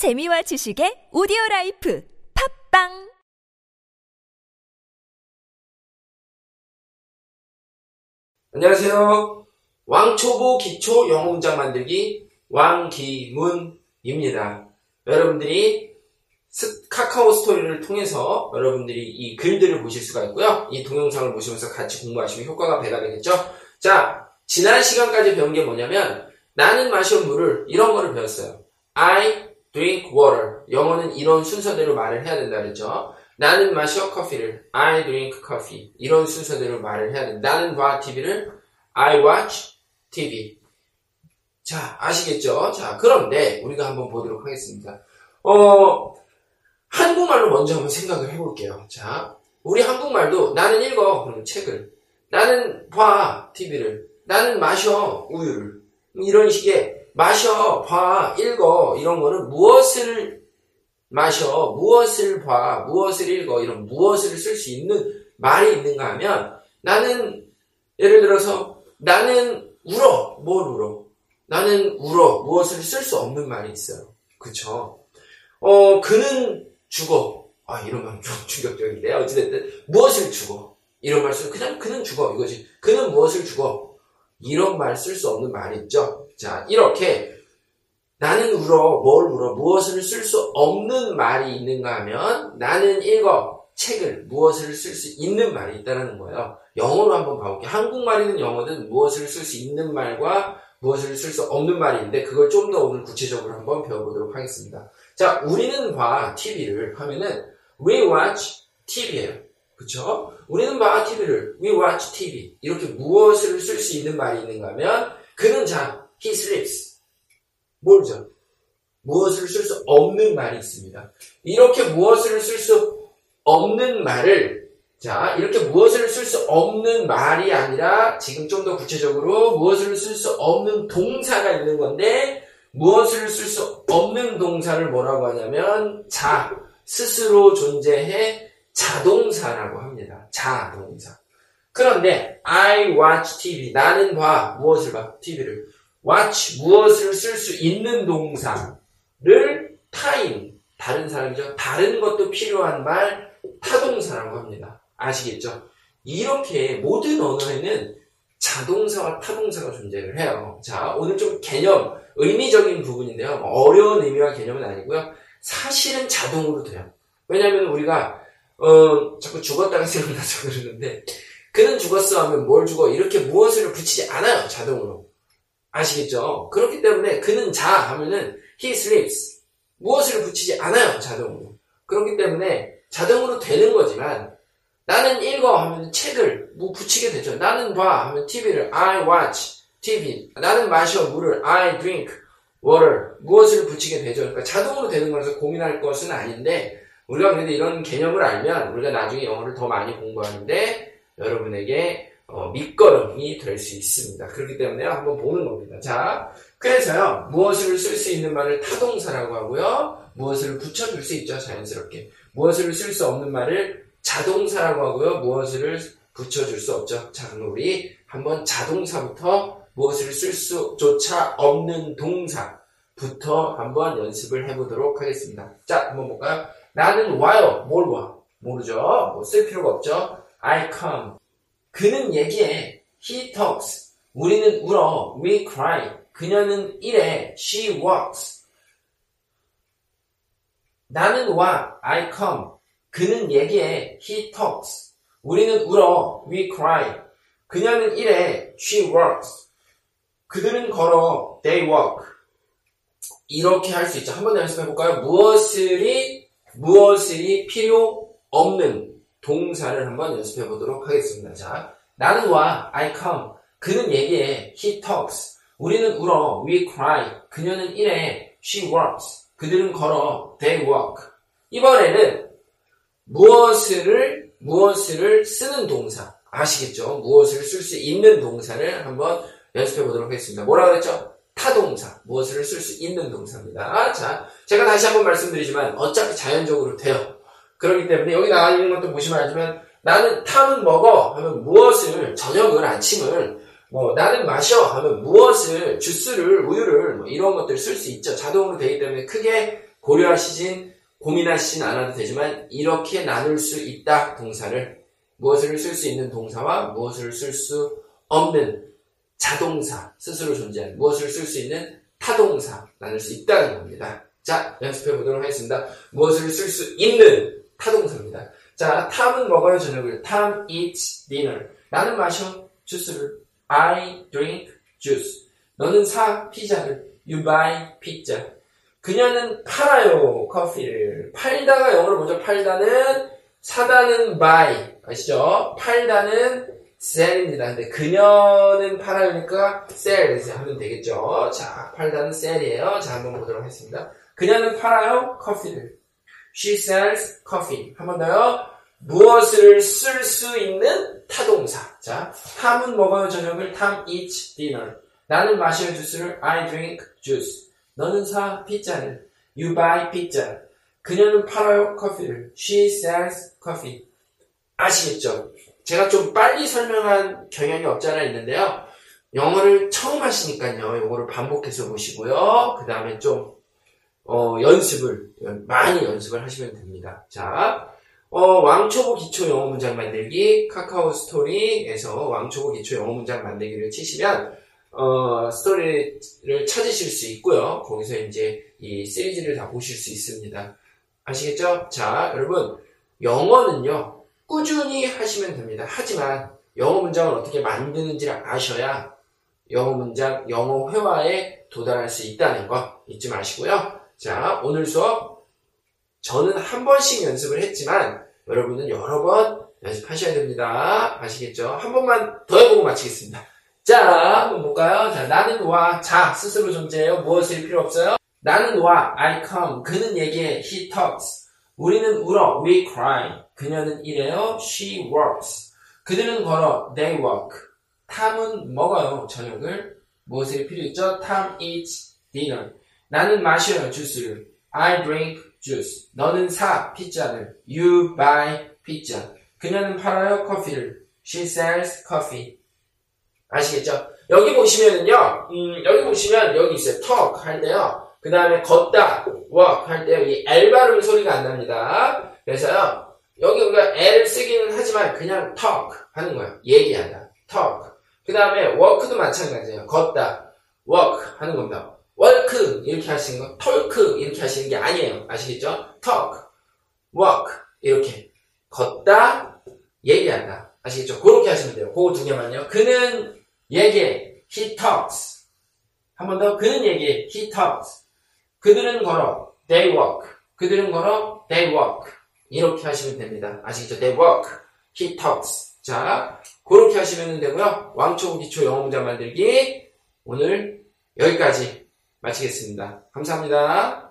재미와 지식의 오디오 life 팟빵 안녕하세요. 왕초보 기초 영어 문장 만들기 왕기문입니다. 여러분들이 스- 카카오 스토리를 통해서 여러분들이 이 글들을 보실 수가 있고요. 이 동영상을 보시면서 같이 공부하시면 효과가 배가 되겠죠. 자, 지난 시간까지 배운 게 뭐냐면 나는 마셔 물을 이런 거를 배웠어요. I drink water. 영어는 이런 순서대로 말을 해야 된다 그랬죠. 나는 마셔 커피를 I drink coffee. 이런 순서대로 말을 해야 된다. 나는 봐 TV를 I watch TV. 자, 아시겠죠? 자, 그런데 우리가 한번 보도록 하겠습니다. 어, 한국말로 먼저 한번 생각을 해볼게요. 자, 우리 한국말도 나는 읽어. 그러면 책을. 나는 봐. TV를. 나는 마셔. 우유를. 이런 식의 마셔, 봐, 읽어. 이런 거는 무엇을 마셔, 무엇을 봐, 무엇을 읽어. 이런 무엇을 쓸 수 있는 말이 있는가 하면 나는 예를 들어서 나는 울어. 뭘 울어? 나는 울어. 무엇을 쓸 수 없는 말이 있어요. 그쵸? 어, 그는 죽어. 아, 이런 말은 좀 충격적인데. 어찌됐든, 무엇을 죽어. 이런 말 쓰면 그냥 그는 죽어. 이거지. 그는 무엇을 죽어. 이런 말 쓸 수 없는 말이 있죠. 자, 이렇게 나는 울어. 뭘 울어. 무엇을 쓸 수 없는 말이 있는가 하면 나는 읽어. 책을 무엇을 쓸 수 있는 말이 있다는 거예요. 영어로 한번 봐볼게요. 한국말이든 영어든 무엇을 쓸 수 있는 말과 무엇을 쓸 수 없는 있는데 그걸 좀 더 오늘 구체적으로 한번 배워보도록 하겠습니다. 자, 우리는 봐 TV를 하면은 we watch TV예요. 그쵸? 우리는 봐 TV를 we watch TV 이렇게 무엇을 쓸 수 있는 말이 있는가 하면 그는 자 he sleeps 뭘죠? 무엇을 쓸 수 없는 말이 있습니다. 이렇게 무엇을 쓸 수 없는 말을 자, 이렇게 무엇을 쓸 수 없는 말이 아니라 지금 좀 더 구체적으로 무엇을 쓸 수 없는 동사가 있는 건데 무엇을 쓸 수 없는 동사를 뭐라고 하냐면 자, 스스로 존재해 자동사라고 합니다. 자동사. 그런데 I watch TV. 나는 봐. 무엇을 봐? TV를. watch 무엇을 쓸 수 있는 동사를 타임 다른 사람이죠. 다른 것도 필요한 말 타동사라고 합니다. 아시겠죠? 이렇게 모든 언어에는 자동사와 타동사가 존재를 해요. 자, 오늘 좀 개념, 의미적인 부분인데요. 어려운 의미와 개념은 아니고요. 사실은 자동으로 돼요. 왜냐하면 우리가 어, 자꾸 죽었다가 생각나서 그러는데 그는 죽었어 하면 뭘 죽어 이렇게 무엇을 붙이지 않아요. 자동으로. 아시겠죠? 그렇기 때문에 그는 자 하면은 he sleeps. 무엇을 붙이지 않아요. 자동으로. 그렇기 때문에 자동으로 되는 거지만 나는 읽어 하면 책을 뭐 붙이게 되죠. 나는 봐 하면 TV를 I watch TV. 나는 마셔 물을 I drink water. 무엇을 붙이게 되죠. 그러니까 자동으로 되는 거라서 고민할 것은 아닌데 우리가 그래도 이런 개념을 알면 우리가 나중에 영어를 더 많이 공부하는데 여러분에게 어, 밑거름이 될 수 있습니다. 그렇기 때문에 한번 보는 겁니다. 자, 그래서요, 무엇을 쓸 수 있는 말을 타동사라고 하고요, 무엇을 붙여줄 수 있죠, 자연스럽게. 무엇을 쓸 수 없는 말을 자동사라고 하고요, 무엇을 붙여줄 수 없죠. 자, 그럼 우리 한번 자동사부터 무엇을 쓸 수조차 없는 동사부터 한번 연습을 해보도록 하겠습니다. 자, 한번 볼까요? 나는 와요. 뭘 와? 모르죠? 뭐 쓸 필요가 없죠? I come. 그는 얘기해. He talks. 우리는 울어. We cry. 그녀는 이래. She walks. 나는 와. I come. 그는 얘기해. He talks. 우리는 울어. We cry. 그녀는 이래. She walks. 그들은 걸어. They walk. 이렇게 할 수 있죠. 한번 연습해 볼까요? 무엇을이 무엇을이 필요 없는 동사를 한번 연습해 보도록 하겠습니다. 자, 나는 와, I come. 그는 얘기해, he talks. 우리는 울어, we cry. 그녀는 이래, she walks. 그들은 걸어, they walk. 이번에는 무엇을, 무엇을 쓰는 동사. 아시겠죠? 무엇을 쓸 수 있는 동사를 한번 연습해 보도록 하겠습니다. 뭐라고 그랬죠? 타동사. 무엇을 쓸 수 있는 동사입니다. 자, 제가 다시 한번 말씀드리지만 어차피 자연적으로 돼요. 그렇기 때문에 여기 나와 있는 것도 보시면 알지만 나는 탕은 먹어 하면 무엇을 저녁을 아침을 뭐 나는 마셔 하면 무엇을 주스를 우유를 뭐 이런 것들 쓸 수 있죠. 자동으로 되기 때문에 크게 고려하시진 고민하시진 않아도 되지만 이렇게 나눌 수 있다 동사를 무엇을 쓸 수 있는 동사와 무엇을 쓸 수 없는 자동사 스스로 존재하는 무엇을 쓸 수 있는 타동사 나눌 수 있다는 겁니다. 자 연습해 보도록 하겠습니다. 무엇을 쓸 수 있는 타동사입니다. 자 탐은 먹어요 저녁을. 탐 eats dinner. 나는 마셔 주스를. I drink juice. 너는 사 피자를. You buy pizza. 그녀는 팔아요 커피를. 팔다가 영어로 뭐죠? 팔다는 사다는 buy. 아시죠? 팔다는 sell입니다. 근데 그녀는 팔아요니까 sell 하면 되겠죠. 자 팔다는 sell이에요. 자 한번 보도록 하겠습니다. 그녀는 팔아요. 커피를. She sells coffee. 한 번 더요. 무엇을 쓸 수 있는 타동사. 자 탐은 먹어요. 저녁을 탐 eats dinner. 나는 마셔요. 주스를 I drink juice. 너는 사 피자를. You buy pizza. 그녀는 팔아요. 커피를. She sells coffee. 아시겠죠? 제가 좀 빨리 설명한 경향이 없지 않아 있는데요. 영어를 처음 하시니까요. 이거를 반복해서 보시고요. 그 다음에 좀 어, 연습을 많이 연습을 하시면 됩니다. 자, 어, 왕초보 기초 영어 문장 만들기 카카오 스토리에서 왕초보 기초 영어 문장 만들기를 치시면 어, 스토리를 찾으실 수 있고요. 거기서 이제 이 시리즈를 다 보실 수 있습니다. 아시겠죠? 자, 여러분, 영어는요, 꾸준히 하시면 됩니다. 하지만 영어 문장을 어떻게 만드는지를 아셔야 영어 문장, 영어 회화에 도달할 수 있다는 거 잊지 마시고요. 자, 오늘 수업 저는 한 번씩 연습을 했지만 여러분은 여러 번 연습하셔야 됩니다. 아시겠죠? 한 번만 더 해보고 마치겠습니다. 자, 한번 볼까요? 자, 나는 와, 자, 스스로 존재해요. 무엇을 필요 없어요? 나는 와, I come. 그는 얘기해. He talks. 우리는 울어. We cry. 그녀는 일해요. She works. 그들은 걸어. They walk. 탐은 먹어요. 저녁을. 무엇을 필요 있죠? 탐 eats dinner. 나는 마셔요. 주스를. I drink juice. 너는 사. 피자를. You buy pizza. 그녀는 팔아요. 커피를. She sells coffee. 아시겠죠? 여기 보시면은요, 음, 여기 보시면 여기 있어요. talk 할 때요. 그 다음에 걷다, walk 할 때요. 이 L 발음 소리가 안 납니다. 그래서요, 여기 우리가 L을 쓰기는 하지만 그냥 talk 하는 거예요. 얘기한다. talk. 그 다음에 walk도 마찬가지예요. 걷다, walk 하는 겁니다. walk 이렇게 하시는 거, talk 이렇게 하시는 게 아니에요. 아시겠죠? talk, walk 이렇게 걷다, 얘기한다. 아시겠죠? 그렇게 하시면 돼요. 그거 두 개만요. 그는 얘기해. He talks. 한 번 더. 그는 얘기해. He talks. 그들은 걸어. They walk. 그들은 걸어. They walk. 이렇게 하시면 됩니다. 아시겠죠? They walk. He talks. 자, 그렇게 하시면 되고요. 왕초보 기초 영어 문장 만들기 오늘 여기까지 마치겠습니다. 감사합니다.